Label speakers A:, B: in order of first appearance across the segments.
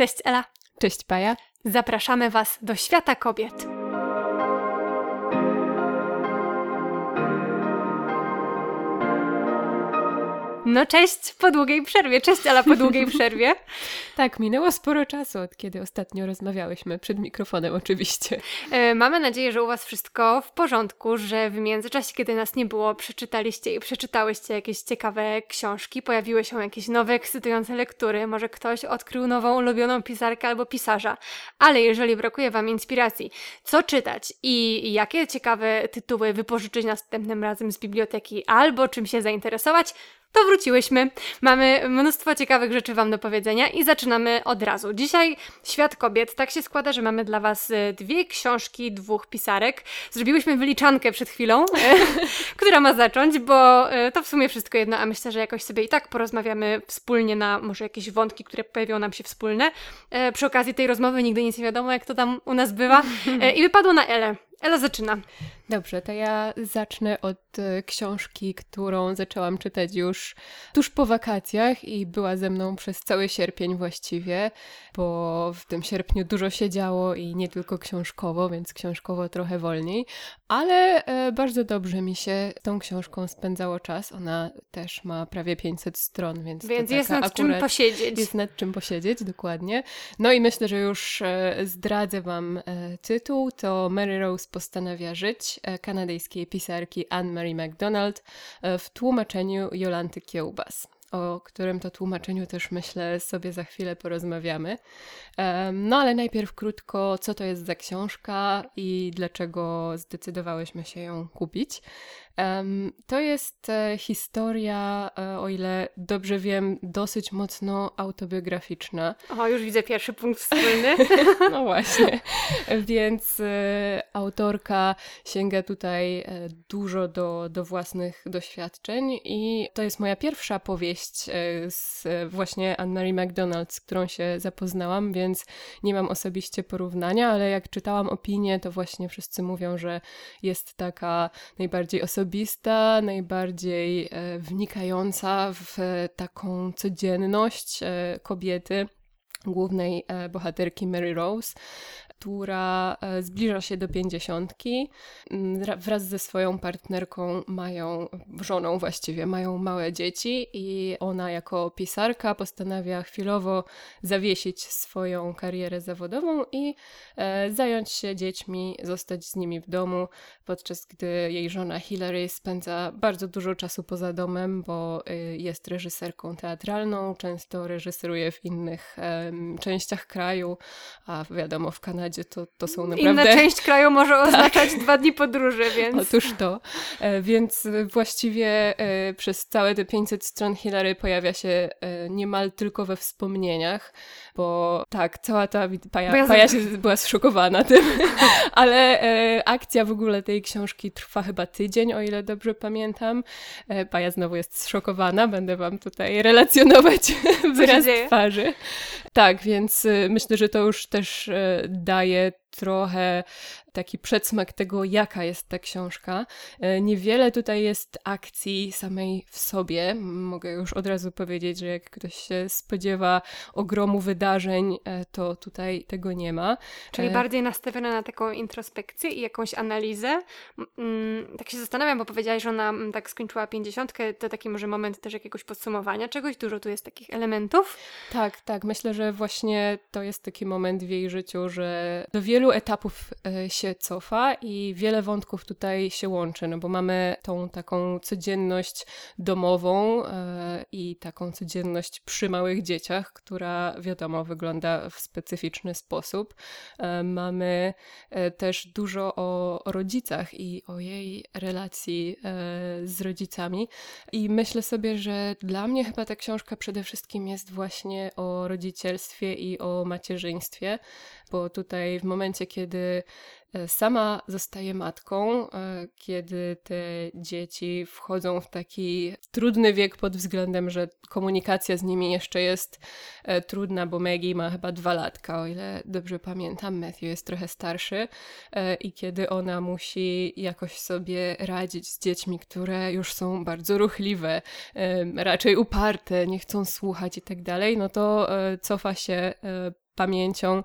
A: Cześć Ela.
B: Cześć Paja.
A: Zapraszamy Was do świata kobiet. No cześć po długiej przerwie. Cześć Ala po długiej przerwie.
B: tak, minęło sporo czasu od kiedy ostatnio rozmawiałyśmy, przed mikrofonem oczywiście.
A: E, mamy nadzieję, że u Was wszystko w porządku, że w międzyczasie, kiedy nas nie było, przeczytaliście i przeczytałyście jakieś ciekawe książki, pojawiły się jakieś nowe, ekscytujące lektury, może ktoś odkrył nową ulubioną pisarkę albo pisarza. Ale jeżeli brakuje Wam inspiracji, co czytać i jakie ciekawe tytuły wypożyczyć następnym razem z biblioteki albo czym się zainteresować, to wróciłyśmy. Mamy mnóstwo ciekawych rzeczy Wam do powiedzenia i zaczynamy od razu. Dzisiaj Świat Kobiet. Tak się składa, że mamy dla Was y, dwie książki dwóch pisarek. Zrobiłyśmy wyliczankę przed chwilą, która ma zacząć, bo y, to w sumie wszystko jedno, a myślę, że jakoś sobie i tak porozmawiamy wspólnie na może jakieś wątki, które pojawią nam się wspólne. Przy okazji tej rozmowy nigdy nic nie wiadomo, jak to tam u nas bywa. I wypadło na Ele. Ela zaczyna.
B: Dobrze, to ja zacznę od e, książki, którą zaczęłam czytać już tuż po wakacjach i była ze mną przez cały sierpień właściwie, bo w tym sierpniu dużo się działo i nie tylko książkowo, więc książkowo trochę wolniej, ale e, bardzo dobrze mi się tą książką spędzało czas. Ona też ma prawie 500 stron, więc
A: Więc jest nad czym posiedzieć.
B: Jest nad czym posiedzieć, dokładnie. No i myślę, że już e, zdradzę wam tytuł. To Mary Rose postanawia żyć E, kanadyjskiej pisarki Anne-Marie MacDonald e, w tłumaczeniu Jolanty Kiełbas o którym to tłumaczeniu też myślę sobie za chwilę porozmawiamy. No ale najpierw krótko, co to jest za książka i dlaczego zdecydowałyśmy się ją kupić. To jest e, historia, e, o ile dobrze wiem, dosyć mocno autobiograficzna.
A: O, już widzę pierwszy punkt wspólny.
B: no właśnie. Więc e, autorka sięga tutaj dużo do, do własnych doświadczeń i to jest moja pierwsza powieść z właśnie Anne-Marie McDonald, z którą się zapoznałam, więc nie mam osobiście porównania, ale jak czytałam opinię, to właśnie wszyscy mówią, że jest taka najbardziej osobista najbardziej e, wnikająca w taką codzienność e, kobiety głównej e, bohaterki Mary Rose która e, zbliża się do pięćdziesiątki. Mm, wraz ze swoją partnerką mają, żoną właściwie, mają małe dzieci i ona jako pisarka postanawia chwilowo zawiesić swoją karierę zawodową i e, zająć się dziećmi, zostać z nimi w domu, podczas gdy jej żona Hilary spędza bardzo dużo czasu poza domem, bo e, jest reżyserką teatralną, często reżyseruje w innych częściach kraju, a wiadomo w Kanadzie to, to są naprawdę...
A: Inna część kraju może tak. oznaczać tak. dwa dni podróży, więc...
B: Otóż to. E, więc właściwie e, przez całe te 500 stron Hilary pojawia się e, niemal tylko we wspomnieniach, bo tak, cała ta Paja, ja Paja się była zszokowana tym, ale akcja w ogóle tej książki trwa chyba tydzień, o ile dobrze pamiętam. Paja znowu jest zszokowana, będę wam tutaj relacjonować wyraz twarzy. Tak, więc myślę, że to już też daje daje trochę taki przedsmak tego, jaka jest ta książka. E, niewiele tutaj jest akcji samej w sobie. Mogę już od razu powiedzieć, że jak ktoś się spodziewa ogromu wydarzeń, e, to tutaj tego nie ma.
A: Czyli e, bardziej nastawiona na taką introspekcję i jakąś analizę. Mm, tak się zastanawiam, bo powiedziałaś, że ona mm, tak skończyła pięćdziesiątkę, to taki może moment też jakiegoś podsumowania czegoś. Dużo tu jest takich elementów.
B: Tak, tak. Myślę, że właśnie to jest taki moment w jej życiu, że do wielu etapów się się cofa i wiele wątków tutaj się łączy, no bo mamy tą taką codzienność domową e, i taką codzienność przy małych dzieciach, która wiadomo wygląda w specyficzny sposób. E, mamy e, też dużo o, o rodzicach i o jej relacji z rodzicami i myślę sobie, że dla mnie chyba ta książka przede wszystkim jest właśnie o rodzicielstwie i o macierzyństwie, bo tutaj w momencie, kiedy E, sama zostaje matką, e, kiedy te dzieci wchodzą w taki trudny wiek pod względem, że komunikacja z nimi jeszcze jest e, trudna, bo Maggie ma chyba dwa latka, o ile dobrze pamiętam. Matthew jest trochę starszy i kiedy ona musi jakoś sobie radzić z dziećmi, które już są bardzo ruchliwe, raczej uparte, nie chcą słuchać i tak dalej, no to cofa się pamięcią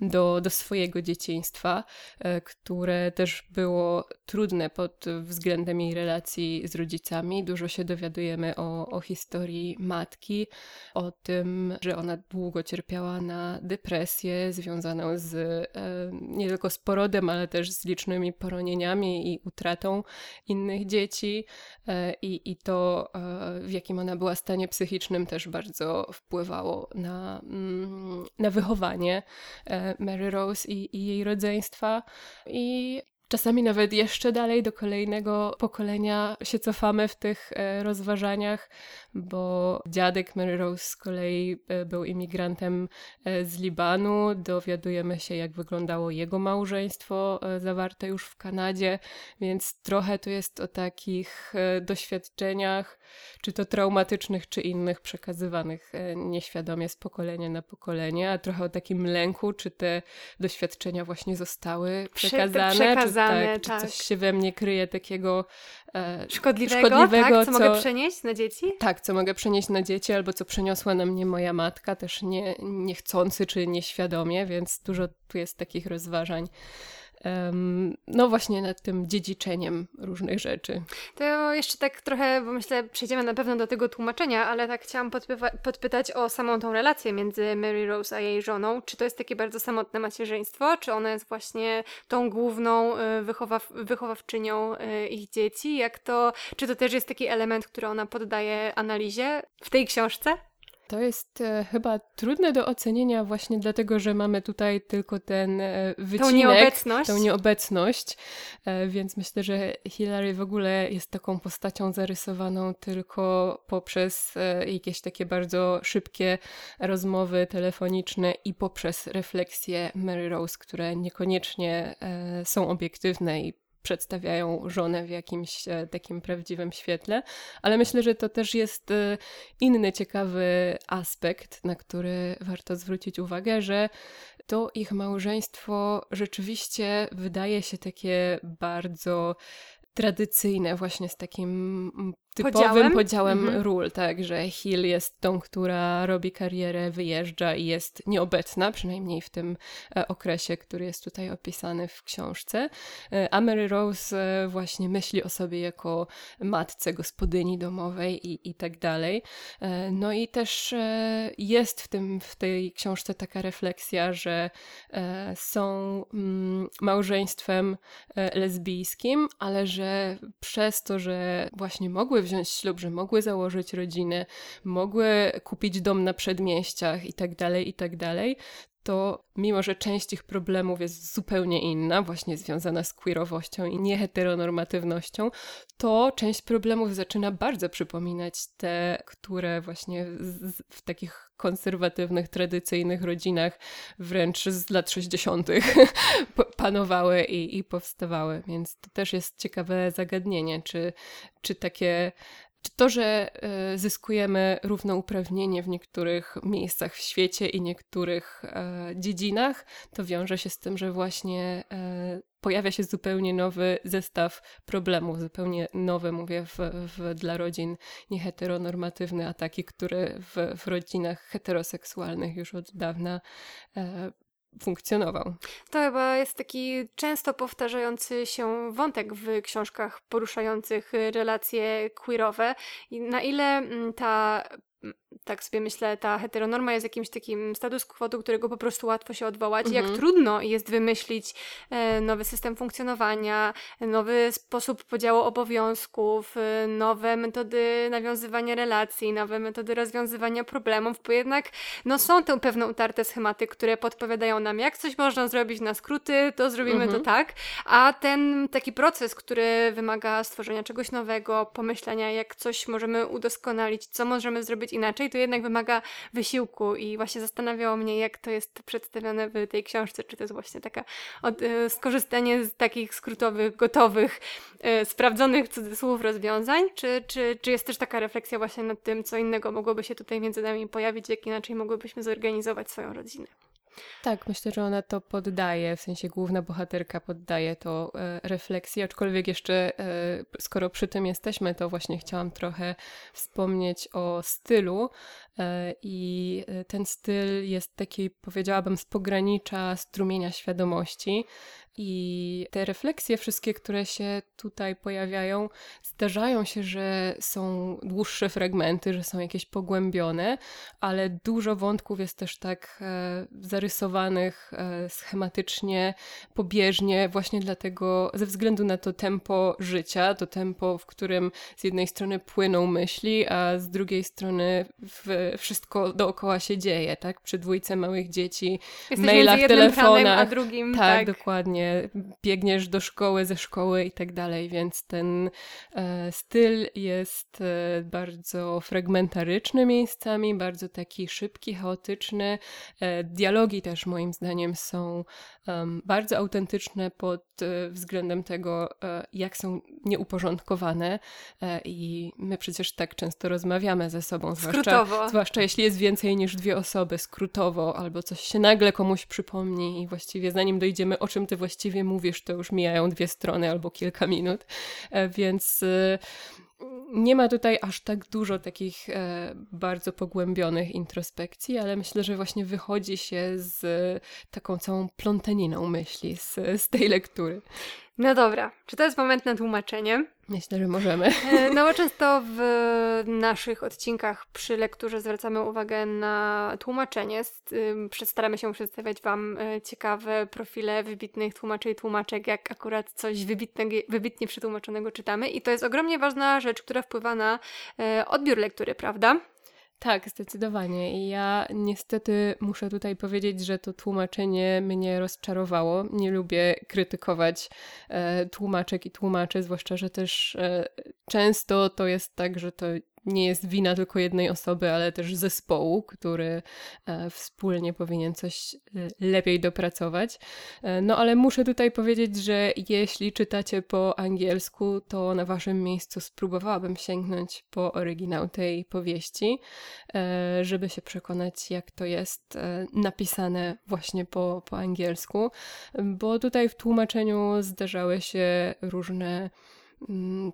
B: do, do swojego dzieciństwa, e, które też było trudne pod względem jej relacji z rodzicami. Dużo się dowiadujemy o, o historii matki, o tym, że ona długo cierpiała na depresję związaną z e, nie tylko z porodem, ale też z licznymi poronieniami i utratą innych dzieci. E, I, i to, w jakim ona była stanie psychicznym, też bardzo wpływało na, mm, na wychowanie Mary Rose i, i jej rodzeństwa. I Czasami nawet jeszcze dalej do kolejnego pokolenia się cofamy w tych e, rozważaniach, bo dziadek Mary Rose z kolei e, był imigrantem e, z Libanu. Dowiadujemy się, jak wyglądało jego małżeństwo zawarte już w Kanadzie, więc trochę to jest o takich doświadczeniach, czy to traumatycznych, czy innych, przekazywanych nieświadomie z pokolenia na pokolenie, a trochę o takim lęku, czy te doświadczenia właśnie zostały przekazane. Prze tak, tak. Czy coś się we mnie kryje takiego
A: e, szkodliwego, szkodliwego tak? co, co, mogę przenieść na dzieci?
B: Tak, co mogę przenieść na dzieci, albo co przeniosła na mnie moja matka, też nie, niechcący czy nieświadomie, więc dużo tu jest takich rozważań no właśnie nad tym dziedziczeniem różnych rzeczy.
A: To jeszcze tak trochę, bo myślę, przejdziemy na pewno do tego tłumaczenia, ale tak chciałam podpytać o samą tą relację między Mary Rose a jej żoną. Czy to jest takie bardzo samotne macierzyństwo, czy ona jest właśnie tą główną y, wychowaw wychowawczynią y, ich dzieci? Jak to, czy to też jest taki element, który ona poddaje analizie w tej książce?
B: To jest e, chyba trudne do ocenienia właśnie dlatego, że mamy tutaj tylko ten e, wycinek, tą
A: nieobecność,
B: tą nieobecność e, więc myślę, że Hillary w ogóle jest taką postacią zarysowaną tylko poprzez jakieś takie bardzo szybkie rozmowy telefoniczne i poprzez refleksje Mary Rose, które niekoniecznie są obiektywne i przedstawiają żonę w jakimś e, takim prawdziwym świetle, ale myślę, że to też jest e, inny ciekawy aspekt, na który warto zwrócić uwagę, że to ich małżeństwo rzeczywiście wydaje się takie bardzo tradycyjne, właśnie z takim typowym podziałem, podziałem mhm. ról, tak, że Hill jest tą, która robi karierę, wyjeżdża i jest nieobecna, przynajmniej w tym e, okresie, który jest tutaj opisany w książce. E, a Mary Rose e, właśnie myśli o sobie jako matce, gospodyni domowej i, i tak dalej. No i też jest w tym, w tej książce taka refleksja, że są mm, małżeństwem lesbijskim, ale że przez to, że właśnie mogły wziąć ślub, że mogły założyć rodzinę, mogły kupić dom na przedmieściach i tak to mimo, że część ich problemów jest zupełnie inna, właśnie związana z queerowością i nieheteronormatywnością, to część problemów zaczyna bardzo przypominać te, które właśnie w takich konserwatywnych, tradycyjnych rodzinach wręcz z lat 60. panowały i, i powstawały. Więc to też jest ciekawe zagadnienie, czy, czy takie czy to, że e, zyskujemy równouprawnienie w niektórych miejscach w świecie i niektórych e, dziedzinach, to wiąże się z tym, że właśnie e, pojawia się zupełnie nowy zestaw problemów, zupełnie nowe, mówię, w, w, dla rodzin nieheteronormatywne, a takie, które w, w rodzinach heteroseksualnych już od dawna funkcjonował.
A: To chyba jest taki często powtarzający się wątek w książkach poruszających relacje queerowe i na ile mm, ta tak sobie myślę, ta heteronorma jest jakimś takim status quo, do którego po prostu łatwo się odwołać. Mhm. Jak trudno jest wymyślić e, nowy system funkcjonowania, nowy sposób podziału obowiązków, e, nowe metody nawiązywania relacji, nowe metody rozwiązywania problemów, bo jednak no, są te pewne utarte schematy, które podpowiadają nam, jak coś można zrobić na skróty, to zrobimy mhm. to tak, a ten taki proces, który wymaga stworzenia czegoś nowego, pomyślenia, jak coś możemy udoskonalić, co możemy zrobić inaczej, to jednak wymaga wysiłku i właśnie zastanawiało mnie, jak to jest przedstawione w tej książce, czy to jest właśnie taka od, y, skorzystanie z takich skrótowych, gotowych, y, sprawdzonych cudzysłów rozwiązań, czy, czy, czy jest też taka refleksja właśnie nad tym, co innego mogłoby się tutaj między nami pojawić, jak inaczej mogłybyśmy zorganizować swoją rodzinę.
B: Tak, myślę, że ona to poddaje, w sensie główna bohaterka poddaje to e, refleksji, aczkolwiek jeszcze e, skoro przy tym jesteśmy, to właśnie chciałam trochę wspomnieć o stylu e, i ten styl jest taki, powiedziałabym, z pogranicza strumienia świadomości, i te refleksje, wszystkie, które się tutaj pojawiają, zdarzają się, że są dłuższe fragmenty, że są jakieś pogłębione, ale dużo wątków jest też tak e, zarysowanych e, schematycznie, pobieżnie, właśnie dlatego, ze względu na to tempo życia, to tempo, w którym z jednej strony płyną myśli, a z drugiej strony wszystko dookoła się dzieje, tak? Przy dwójce małych dzieci,
A: Jesteś
B: mailach, telefonach.
A: a drugim,
B: tak, tak, dokładnie biegniesz do szkoły, ze szkoły i tak dalej, więc ten e, styl jest e, bardzo fragmentaryczny miejscami, bardzo taki szybki, chaotyczny. E, dialogi też moim zdaniem są bardzo autentyczne pod względem tego, jak są nieuporządkowane i my przecież tak często rozmawiamy ze sobą, zwłaszcza, zwłaszcza jeśli jest więcej niż dwie osoby, skrótowo, albo coś się nagle komuś przypomni i właściwie zanim dojdziemy, o czym ty właściwie mówisz, to już mijają dwie strony albo kilka minut, więc nie ma tutaj aż tak dużo takich e, bardzo pogłębionych introspekcji, ale myślę, że właśnie wychodzi się z taką całą plątaniną myśli z, z tej lektury.
A: No dobra, czy to jest moment na tłumaczenie?
B: Myślę, że możemy.
A: E, no bo często w naszych odcinkach przy lekturze zwracamy uwagę na tłumaczenie. Staramy się przedstawiać Wam e, ciekawe profile wybitnych tłumaczy i tłumaczek, jak akurat coś wybitnego, wybitnie przetłumaczonego czytamy. I to jest ogromnie ważna rzecz, która wpływa na e, odbiór lektury, prawda?
B: Tak, zdecydowanie. I ja niestety muszę tutaj powiedzieć, że to tłumaczenie mnie rozczarowało. Nie lubię krytykować e, tłumaczek i tłumaczy, zwłaszcza, że też e, często to jest tak, że to nie jest wina tylko jednej osoby, ale też zespołu, który e, wspólnie powinien coś e, lepiej dopracować. E, no ale muszę tutaj powiedzieć, że jeśli czytacie po angielsku, to na waszym miejscu spróbowałabym sięgnąć po oryginał tej powieści, żeby się przekonać, jak to jest napisane właśnie po, po angielsku, bo tutaj w tłumaczeniu zdarzały się różne mm,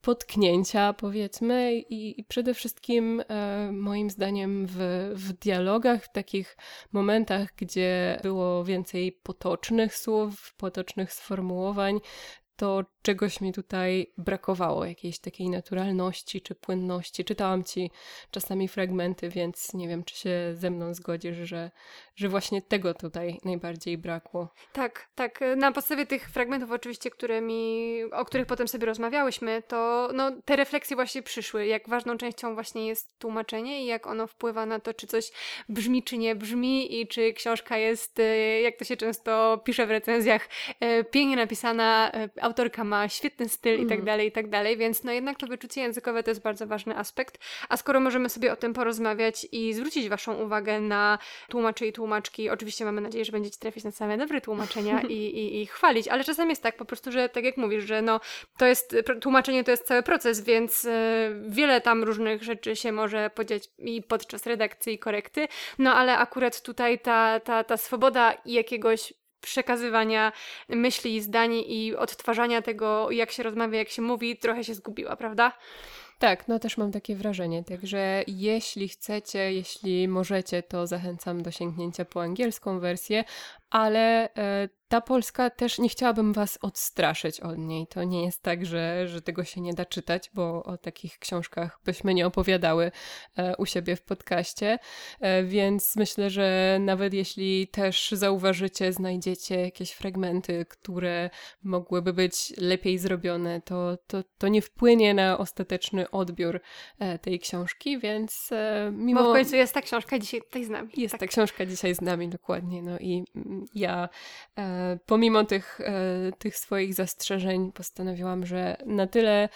B: potknięcia, powiedzmy, i, i przede wszystkim e, moim zdaniem w, w dialogach, w takich momentach, gdzie było więcej potocznych słów, potocznych sformułowań, to czegoś mi tutaj brakowało, jakiejś takiej naturalności czy płynności. Czytałam ci czasami fragmenty, więc nie wiem, czy się ze mną zgodzisz, że, że właśnie tego tutaj najbardziej brakło.
A: Tak, tak. Na podstawie tych fragmentów oczywiście, które mi, o których potem sobie rozmawiałyśmy, to no, te refleksje właśnie przyszły, jak ważną częścią właśnie jest tłumaczenie i jak ono wpływa na to, czy coś brzmi, czy nie brzmi i czy książka jest, e, jak to się często pisze w recenzjach, e, pięknie napisana, e, autorka ma świetny styl mm. i tak mhm. dalej, i tak dalej, więc no jednak to wyczucie językowe to jest bardzo ważny aspekt. A skoro możemy sobie o tym porozmawiać i zwrócić Waszą uwagę na tłumaczy i tłumaczki, oczywiście mamy nadzieję, że będziecie trafić na same dobre tłumaczenia i, i, i chwalić, ale czasem jest tak po prostu, że tak jak mówisz, że no to jest, tłumaczenie to jest cały proces, więc y, wiele tam różnych rzeczy się może podziać i podczas redakcji i korekty, no ale akurat tutaj ta, ta, ta swoboda jakiegoś przekazywania myśli, zdań i odtwarzania tego, jak się rozmawia, jak się mówi, trochę się zgubiła, prawda?
B: Tak, no też mam takie wrażenie. Także jeśli chcecie, jeśli możecie, to zachęcam do sięgnięcia po angielską wersję, ale e, ta Polska też nie chciałabym Was odstraszyć od niej. To nie jest tak, że, że tego się nie da czytać, bo o takich książkach byśmy nie opowiadały e, u siebie w podcaście. E, więc myślę, że nawet jeśli też zauważycie, znajdziecie jakieś fragmenty, które mogłyby być lepiej zrobione, to, to, to nie wpłynie na ostateczny odbiór tej książki, więc mimo.
A: Bo w końcu jest ta książka dzisiaj tutaj z nami.
B: Jest tak. ta książka dzisiaj z nami, dokładnie. No i mm, ja pomimo tych, e, tych swoich zastrzeżeń postanowiłam, że na tyle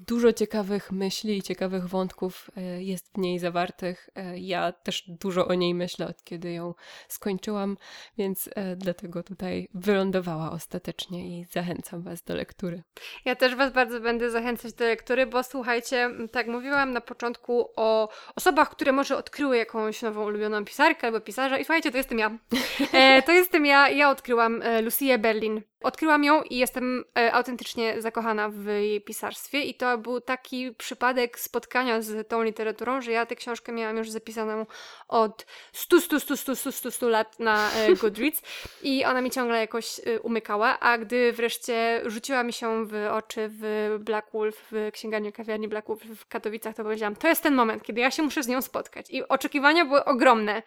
B: Dużo ciekawych myśli i ciekawych wątków e, jest w niej zawartych. E, ja też dużo o niej myślę, od kiedy ją skończyłam, więc e, dlatego tutaj wylądowała ostatecznie i zachęcam Was do lektury.
A: Ja też Was bardzo będę zachęcać do lektury, bo słuchajcie, tak mówiłam na początku o osobach, które może odkryły jakąś nową ulubioną pisarkę albo pisarza i słuchajcie, to jestem ja. to jestem ja. Ja odkryłam Lucię Berlin. Odkryłam ją i jestem autentycznie zakochana w jej pisarstwie i to był taki przypadek spotkania z tą literaturą, że ja tę książkę miałam już zapisaną od 100, 100, 100, 100, 100, 100, 100 lat na e, Goodreads i ona mi ciągle jakoś e, umykała, a gdy wreszcie rzuciła mi się w oczy w Black Wolf, w księgarni kawiarni Black Wolf w Katowicach, to powiedziałam, to jest ten moment, kiedy ja się muszę z nią spotkać. I oczekiwania były ogromne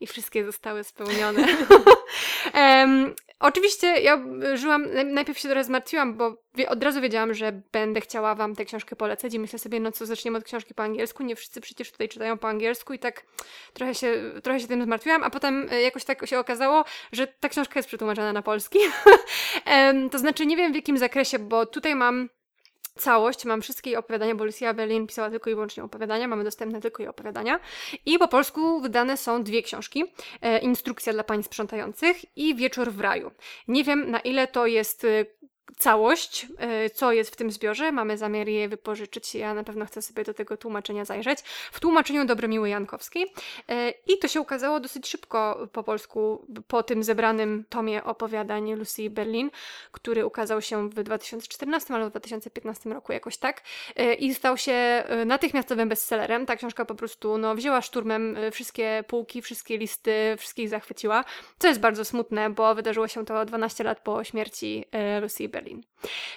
A: i wszystkie zostały spełnione. um, oczywiście ja żyłam, najpierw się trochę zmartwiłam, bo od razu wiedziałam, że będę chciała Wam tę książkę polecać i myślę sobie, no co, zaczniemy od książki po angielsku, nie wszyscy przecież tutaj czytają po angielsku i tak trochę się, trochę się tym zmartwiłam, a potem e, jakoś tak się okazało, że ta książka jest przetłumaczona na polski. to znaczy nie wiem w jakim zakresie, bo tutaj mam całość, mam wszystkie opowiadania, bo Lucia Berlin pisała tylko i wyłącznie opowiadania, mamy dostępne tylko jej opowiadania. I po polsku wydane są dwie książki. E, Instrukcja dla pań sprzątających i Wieczór w raju. Nie wiem na ile to jest e, całość, e, co jest w tym zbiorze. Mamy zamiar je wypożyczyć. Ja na pewno chcę sobie do tego tłumaczenia zajrzeć. W tłumaczeniu Dobromiły Jankowskiej. E, I to się ukazało dosyć szybko po polsku, po tym zebranym tomie opowiadań Lucy Berlin, który ukazał się w 2014 albo w 2015 roku, jakoś tak. E, I stał się natychmiastowym bestsellerem. Ta książka po prostu no, wzięła szturmem wszystkie półki, wszystkie listy, wszystkich zachwyciła. Co jest bardzo smutne, bo wydarzyło się to 12 lat po śmierci Lucy Berlin. Berlin.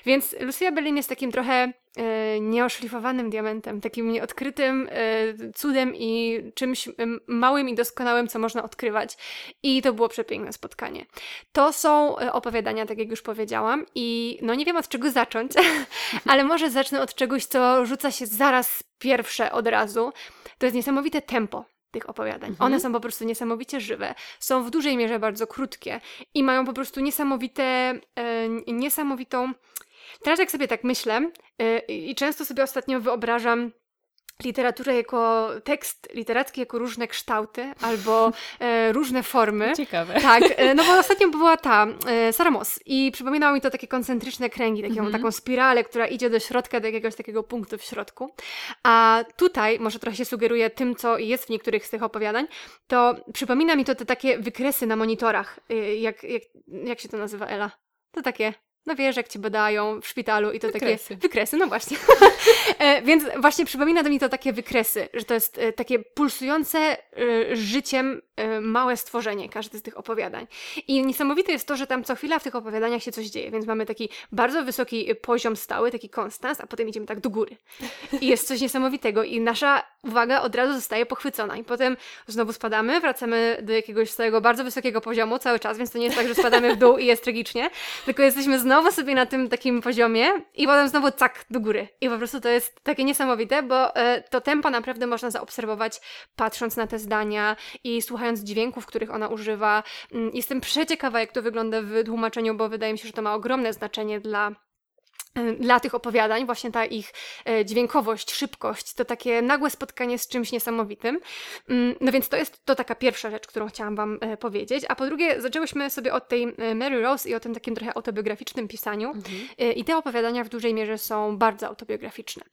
A: Więc Lucia Berlin jest takim trochę e, nieoszlifowanym diamentem, takim nieodkrytym e, cudem i czymś małym i doskonałym, co można odkrywać. I to było przepiękne spotkanie. To są e, opowiadania, tak jak już powiedziałam, i no nie wiem od czego zacząć, ale może zacznę od czegoś, co rzuca się zaraz pierwsze od razu. To jest niesamowite tempo tych opowiadań. Mhm. One są po prostu niesamowicie żywe, są w dużej mierze bardzo krótkie i mają po prostu niesamowite, e, niesamowitą. Teraz jak sobie tak myślę e, i często sobie ostatnio wyobrażam literaturę jako tekst literacki, jako różne kształty albo e, różne formy.
B: Ciekawe.
A: Tak, e, no bo ostatnio była ta e, Sarah Moss i przypominało mi to takie koncentryczne kręgi, taką, mm -hmm. taką spiralę, która idzie do środka, do jakiegoś takiego punktu w środku. A tutaj, może trochę się sugeruje tym, co jest w niektórych z tych opowiadań, to przypomina mi to te takie wykresy na monitorach, e, jak, jak, jak się to nazywa, Ela? To takie no wiesz, jak cię badają w szpitalu i to
B: wykresy.
A: takie wykresy, no właśnie. e, więc właśnie przypomina do mnie to takie wykresy, że to jest e, takie pulsujące e, życiem e, małe stworzenie, każde z tych opowiadań. I niesamowite jest to, że tam co chwila w tych opowiadaniach się coś dzieje, więc mamy taki bardzo wysoki poziom stały, taki konstans, a potem idziemy tak do góry. I jest coś niesamowitego i nasza uwaga od razu zostaje pochwycona i potem znowu spadamy, wracamy do jakiegoś swojego bardzo wysokiego poziomu cały czas, więc to nie jest tak, że spadamy w dół i jest tragicznie, tylko jesteśmy znowu sobie na tym takim poziomie i potem znowu cak do góry. I po prostu to jest takie niesamowite, bo e, to tempo naprawdę można zaobserwować patrząc na te zdania i słuchając dźwięków, których ona używa. Mm, jestem przeciekawa, jak to wygląda w tłumaczeniu, bo wydaje mi się, że to ma ogromne znaczenie dla dla tych opowiadań, właśnie ta ich e, dźwiękowość, szybkość, to takie nagłe spotkanie z czymś niesamowitym. Mm, no więc to jest to taka pierwsza rzecz, którą chciałam Wam e, powiedzieć. A po drugie, zaczęłyśmy sobie od tej Mary Rose i o tym takim trochę autobiograficznym pisaniu. Mhm. I te opowiadania w dużej mierze są bardzo autobiograficzne.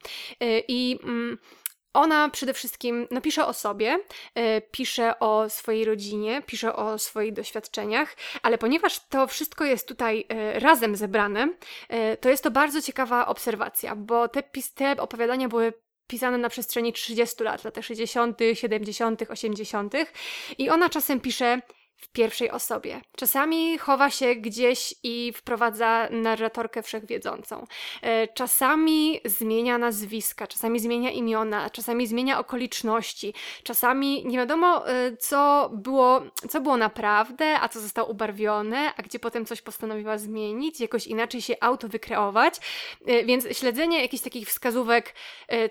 A: I mm, ona przede wszystkim no, pisze o sobie, e, pisze o swojej rodzinie, pisze o swoich doświadczeniach, ale ponieważ to wszystko jest tutaj e, razem zebrane, e, to jest to bardzo ciekawa obserwacja, bo te, te opowiadania były pisane na przestrzeni 30 lat, lat 60., 70., 80. I ona czasem pisze w pierwszej osobie. Czasami chowa się gdzieś i wprowadza narratorkę wszechwiedzącą. E, czasami zmienia nazwiska, czasami zmienia imiona, czasami zmienia okoliczności, czasami nie wiadomo, e, co było, co było naprawdę, a co zostało ubarwione, a gdzie potem coś postanowiła zmienić, jakoś inaczej się auto wykreować. E, więc śledzenie jakichś takich wskazówek,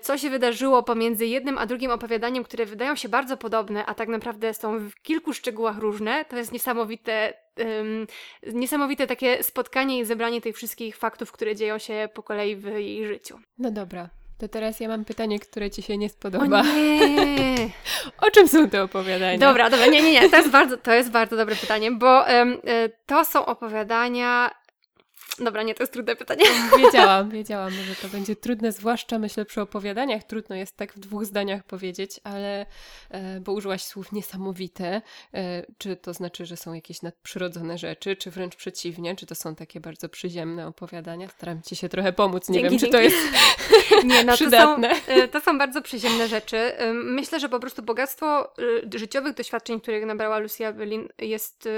A: co się wydarzyło pomiędzy jednym a drugim opowiadaniem, które wydają się bardzo podobne, a tak naprawdę są w kilku szczegółach różne, To jest niesamowite, um, niesamowite takie spotkanie i zebranie tych wszystkich faktów, które dzieją się po kolei w jej życiu.
B: No dobra, to teraz ja mam pytanie, które ci się nie spodoba.
A: O nie!
B: o czym są te opowiadania?
A: Dobra, dobra, nie, nie, nie. To jest bardzo, to jest bardzo dobre pytanie, bo um, to są opowiadania Dobra, nie, to jest trudne pytanie.
B: Wiedziałam, wiedziałam, że to będzie trudne, zwłaszcza myślę przy opowiadaniach. Trudno jest tak w dwóch zdaniach powiedzieć, ale e, bo użyłaś słów niesamowite. E, czy to znaczy, że są jakieś nadprzyrodzone rzeczy, czy wręcz przeciwnie, czy to są takie bardzo przyziemne opowiadania? Staram ci się trochę pomóc. Nie dzięki, wiem, czy dzięki. to jest nie, no, przydatne.
A: To są, e, to są bardzo przyziemne rzeczy. Myślę, że po prostu bogactwo życiowych doświadczeń, których nabrała Lucia Berlin, jest,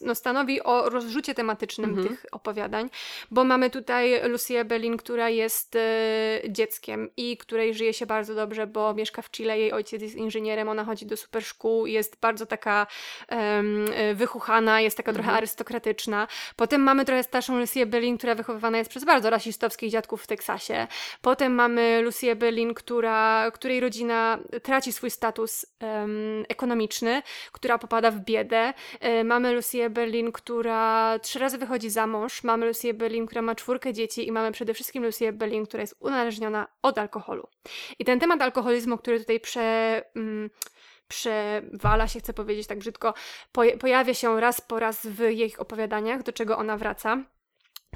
A: no, stanowi o rozrzucie tematycznym mhm. tych opowiadań bo mamy tutaj Lucię Berlin, która jest e, dzieckiem i której żyje się bardzo dobrze, bo mieszka w Chile, jej ojciec jest inżynierem, ona chodzi do super szkół, jest bardzo taka e, wychuchana, jest taka mhm. trochę arystokratyczna. Potem mamy trochę starszą Lucię Berlin, która wychowywana jest przez bardzo rasistowskich dziadków w Teksasie. Potem mamy Lucię Berlin, która, której rodzina traci swój status ekonomiczny, która popada w biedę. E, mamy Lucię Berlin, która trzy razy wychodzi za mąż. Mamy Lucię Berlin, która ma czwórkę dzieci i mamy przede wszystkim Lucię Berlin, która jest unależniona od alkoholu. I ten temat alkoholizmu, który tutaj prze... Mm, przewala się, chcę powiedzieć tak brzydko, pojawia się raz po raz w jej opowiadaniach, do czego ona wraca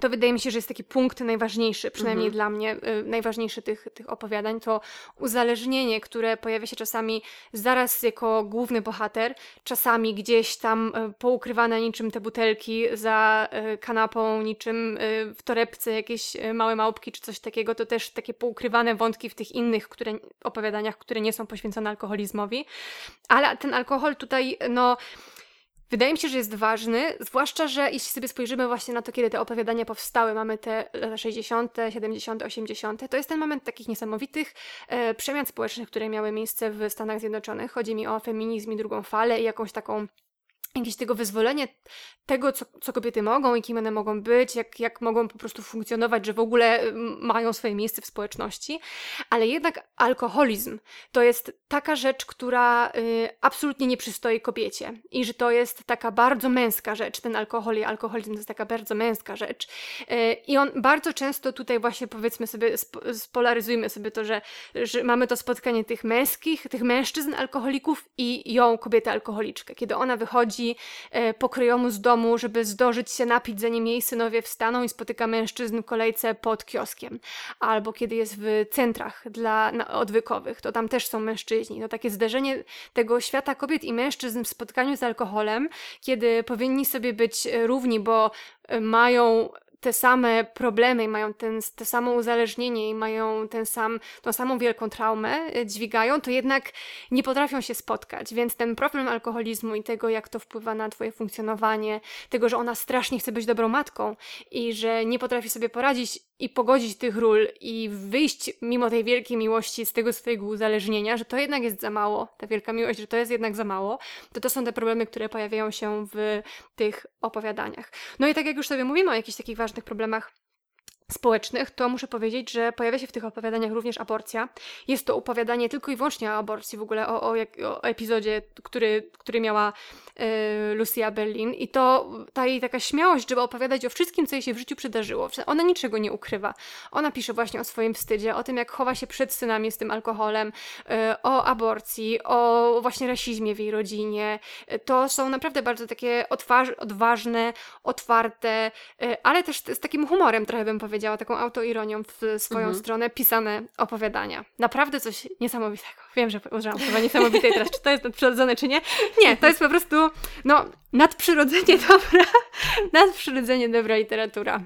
A: to wydaje mi się, że jest taki punkt najważniejszy, przynajmniej mhm. dla mnie, y, najważniejszy tych, tych opowiadań, to uzależnienie, które pojawia się czasami zaraz jako główny bohater, czasami gdzieś tam y, poukrywane niczym te butelki za y, kanapą, niczym y, w torebce jakieś y, małe małpki czy coś takiego, to też takie poukrywane wątki w tych innych które, opowiadaniach, które nie są poświęcone alkoholizmowi. Ale ten alkohol tutaj, no Wydaje mi się, że jest ważny, zwłaszcza, że jeśli sobie spojrzymy właśnie na to, kiedy te opowiadania powstały, mamy te lata 60., 70., 80., to jest ten moment takich niesamowitych e, przemian społecznych, które miały miejsce w Stanach Zjednoczonych. Chodzi mi o feminizm i drugą falę i jakąś taką jakieś tego wyzwolenie tego, co, co kobiety mogą i kim one mogą być, jak, jak mogą po prostu funkcjonować, że w ogóle mają swoje miejsce w społeczności. Ale jednak alkoholizm to jest taka rzecz, która y, absolutnie nie przystoi kobiecie i że to jest taka bardzo męska rzecz. Ten alkohol i alkoholizm to jest taka bardzo męska rzecz. Y, I on bardzo często tutaj właśnie powiedzmy sobie, spolaryzujmy sobie to, że, że mamy to spotkanie tych męskich, tych mężczyzn alkoholików i ją, kobietę alkoholiczkę. Kiedy ona wychodzi wychodzi e, pokryjomu z domu, żeby zdążyć się napić, zanim jej synowie wstaną i spotyka mężczyzn w kolejce pod kioskiem. Albo kiedy jest w centrach dla odwykowych, to tam też są mężczyźni. To takie zderzenie tego świata kobiet i mężczyzn w spotkaniu z alkoholem, kiedy powinni sobie być równi, bo mają te same problemy, mają ten, to samo uzależnienie i mają ten sam, tą samą wielką traumę, e, dźwigają, to jednak nie potrafią się spotkać. Więc ten problem alkoholizmu i tego, jak to wpływa na Twoje funkcjonowanie, tego, że ona strasznie chce być dobrą matką i że nie potrafi sobie poradzić i pogodzić tych ról i wyjść mimo tej wielkiej miłości z tego swojego uzależnienia, że to jednak jest za mało, ta wielka miłość, że to jest jednak za mało, to to są te problemy, które pojawiają się w tych opowiadaniach. No i tak jak już sobie mówimy o jakichś takich ważnych problemach społecznych, to muszę powiedzieć, że pojawia się w tych opowiadaniach również aborcja. Jest to opowiadanie tylko i wyłącznie o aborcji, w ogóle o, o, o epizodzie, który, który miała e, Lucia Berlin. I to ta jej taka śmiałość, żeby opowiadać o wszystkim, co jej się w życiu przydarzyło. Ona niczego nie ukrywa. Ona pisze właśnie o swoim wstydzie, o tym, jak chowa się przed synami z tym alkoholem, e, o aborcji, o właśnie rasizmie w jej rodzinie. E, to są naprawdę bardzo takie odważne, otwarte, e, ale też z takim humorem trochę bym powiedziała powiedziała, taką autoironią w swoją mhm. stronę pisane opowiadania. Naprawdę coś niesamowitego. Wiem, że użyłam chyba niesamowitej teraz, czy to jest nadprzyrodzone, czy nie. Nie, to jest po prostu, no, nadprzyrodzenie dobra, nadprzyrodzenie dobra literatura.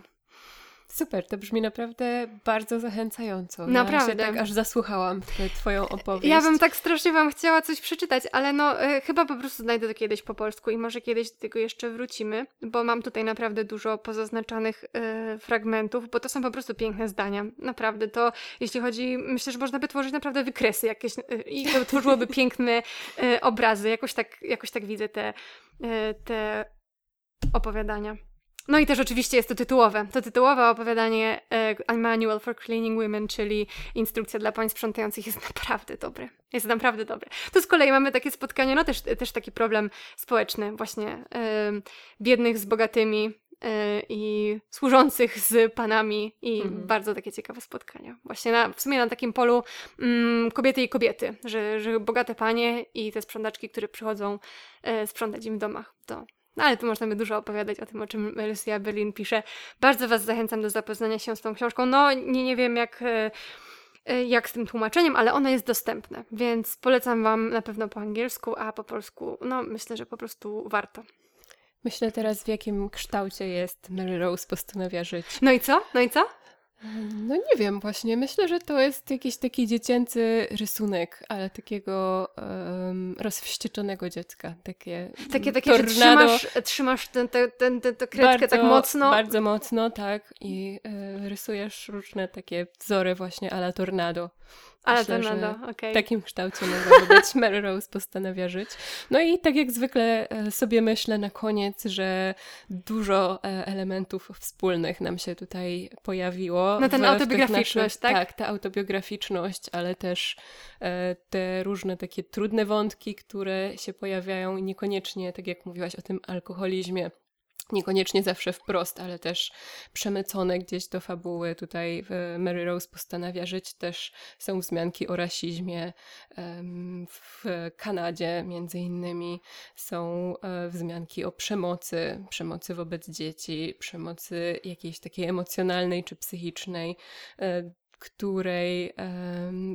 B: Super, to brzmi naprawdę bardzo zachęcająco. Naprawdę. Ja się tak aż zasłuchałam twoją opowieść.
A: Ja bym tak strasznie wam chciała coś przeczytać, ale no y, chyba po prostu znajdę to kiedyś po polsku i może kiedyś do tego jeszcze wrócimy, bo mam tutaj naprawdę dużo pozaznaczanych y, fragmentów, bo to są po prostu piękne zdania. Naprawdę, to jeśli chodzi, myślę, że można by tworzyć naprawdę wykresy jakieś y, i to tworzyłoby piękne obrazy. Jakoś tak, jakoś tak widzę te, te opowiadania. No i też oczywiście jest to tytułowe. To tytułowe opowiadanie e, Manual for Cleaning Women, czyli instrukcja dla pań sprzątających jest naprawdę dobre. Jest naprawdę dobre. Tu z kolei mamy takie spotkanie, no też, też taki problem społeczny właśnie e, biednych z bogatymi e, i służących z panami i mhm. bardzo takie ciekawe spotkania. Właśnie na, w sumie na takim polu mm, kobiety i kobiety, że, że bogate panie i te sprzątaczki, które przychodzą e, sprzątać im w domach. To no ale tu można by dużo opowiadać o tym, o czym Lucia Berlin pisze. Bardzo Was zachęcam do zapoznania się z tą książką. No, nie, nie wiem jak, e, e, jak z tym tłumaczeniem, ale ona jest dostępna, więc polecam Wam na pewno po angielsku, a po polsku, no myślę, że po prostu warto.
B: Myślę teraz, w jakim kształcie jest Mary Rose postanawia żyć.
A: No i co? No i co?
B: No nie wiem właśnie, myślę, że to jest jakiś taki dziecięcy rysunek, ale takiego um, rozwścieczonego dziecka, takie
A: Takie, takie tornado. że trzymasz, trzymasz tę ten, ten, ten, ten kredkę bardzo, tak mocno.
B: Bardzo mocno, tak i y, rysujesz różne takie wzory właśnie ala tornado.
A: Ale Myślę, Tornado, okej. Okay.
B: W takim kształcie mogłaby być Mary Rose postanawia żyć. No i tak jak zwykle e, sobie myślę na koniec, że dużo e, elementów wspólnych nam się tutaj pojawiło.
A: No ten autobiograficzność, naszych, tak?
B: Tak, ta autobiograficzność, ale też e, te różne takie trudne wątki, które się pojawiają i niekoniecznie, tak jak mówiłaś o tym alkoholizmie, niekoniecznie zawsze wprost, ale też przemycone gdzieś do fabuły. Tutaj Mary Rose postanawia żyć. Też są wzmianki o rasizmie w Kanadzie, między innymi są e, wzmianki o przemocy, przemocy wobec dzieci, przemocy jakiejś takiej emocjonalnej czy psychicznej e, której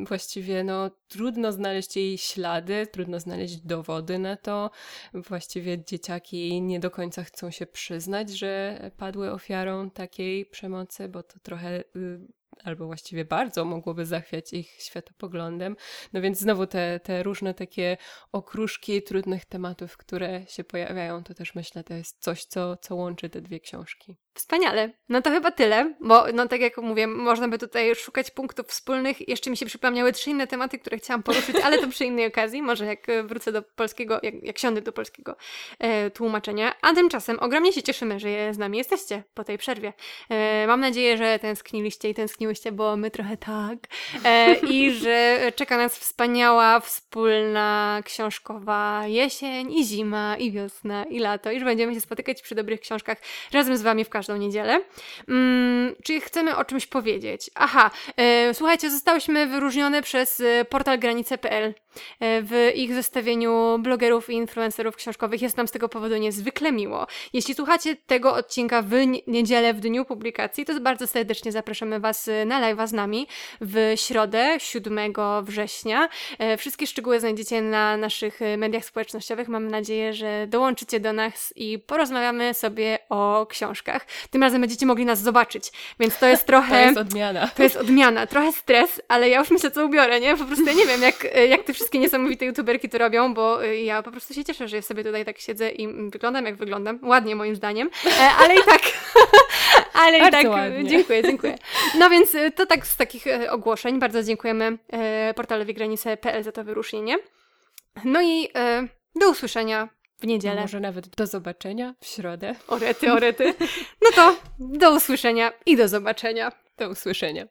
B: właściwie no, trudno znaleźć jej ślady, trudno znaleźć dowody na to. Właściwie dzieciaki nie do końca chcą się przyznać, że padły ofiarą takiej przemocy, bo to trochę y, albo właściwie bardzo mogłoby zachwiać ich światopoglądem. No więc znowu te, te różne takie okruszki trudnych tematów, które się pojawiają, to też myślę, to jest coś, co, co łączy te dwie książki.
A: Wspaniale. No to chyba tyle, bo no tak jak mówię, można by tutaj szukać punktów wspólnych. Jeszcze mi się przypomniały trzy inne tematy, które chciałam poruszyć, ale to przy innej okazji. Może jak wrócę do polskiego, jak, jak siądę do polskiego e, tłumaczenia. A tymczasem ogromnie się cieszymy, że z nami jesteście po tej przerwie. E, mam nadzieję, że tęskniliście i tęskniłyście, bo my trochę tak. E, I że czeka nas wspaniała, wspólna, książkowa jesień i zima i wiosna i lato. I że będziemy się spotykać przy dobrych książkach razem z Wami w każdym każdą niedzielę. Hmm, czy chcemy o czymś powiedzieć? Aha, e, słuchajcie, zostałyśmy wyróżnione przez e, portal granice.pl e, w ich zestawieniu blogerów i influencerów książkowych. Jest nam z tego powodu niezwykle miło. Jeśli słuchacie tego odcinka w niedzielę, w dniu publikacji, to bardzo serdecznie zapraszamy Was e, na live'a z nami w środę, 7 września. Wszystkie szczegóły znajdziecie na naszych mediach społecznościowych. Mam nadzieję, że dołączycie do nas i porozmawiamy sobie o książkach. Tym razem będziecie mogli nas zobaczyć, więc to jest trochę...
B: To jest odmiana.
A: To jest odmiana, trochę stres, ale ja już myślę, co ubiorę, nie? Po prostu ja nie wiem, jak, jak te wszystkie niesamowite youtuberki to robią, bo ja po prostu się cieszę, że ja sobie tutaj tak siedzę i wyglądam jak wyglądam. Ładnie moim zdaniem, e, ale i tak... ale i tak... Ładnie. Dziękuję, dziękuję. No więc e, to tak z takich e, ogłoszeń. Bardzo dziękujemy portalowi granice.pl za to wyróżnienie. No i do usłyszenia w niedzielę.
B: Może nawet do zobaczenia w środę.
A: Orety, orety. No to do usłyszenia i do zobaczenia.
B: Do usłyszenia.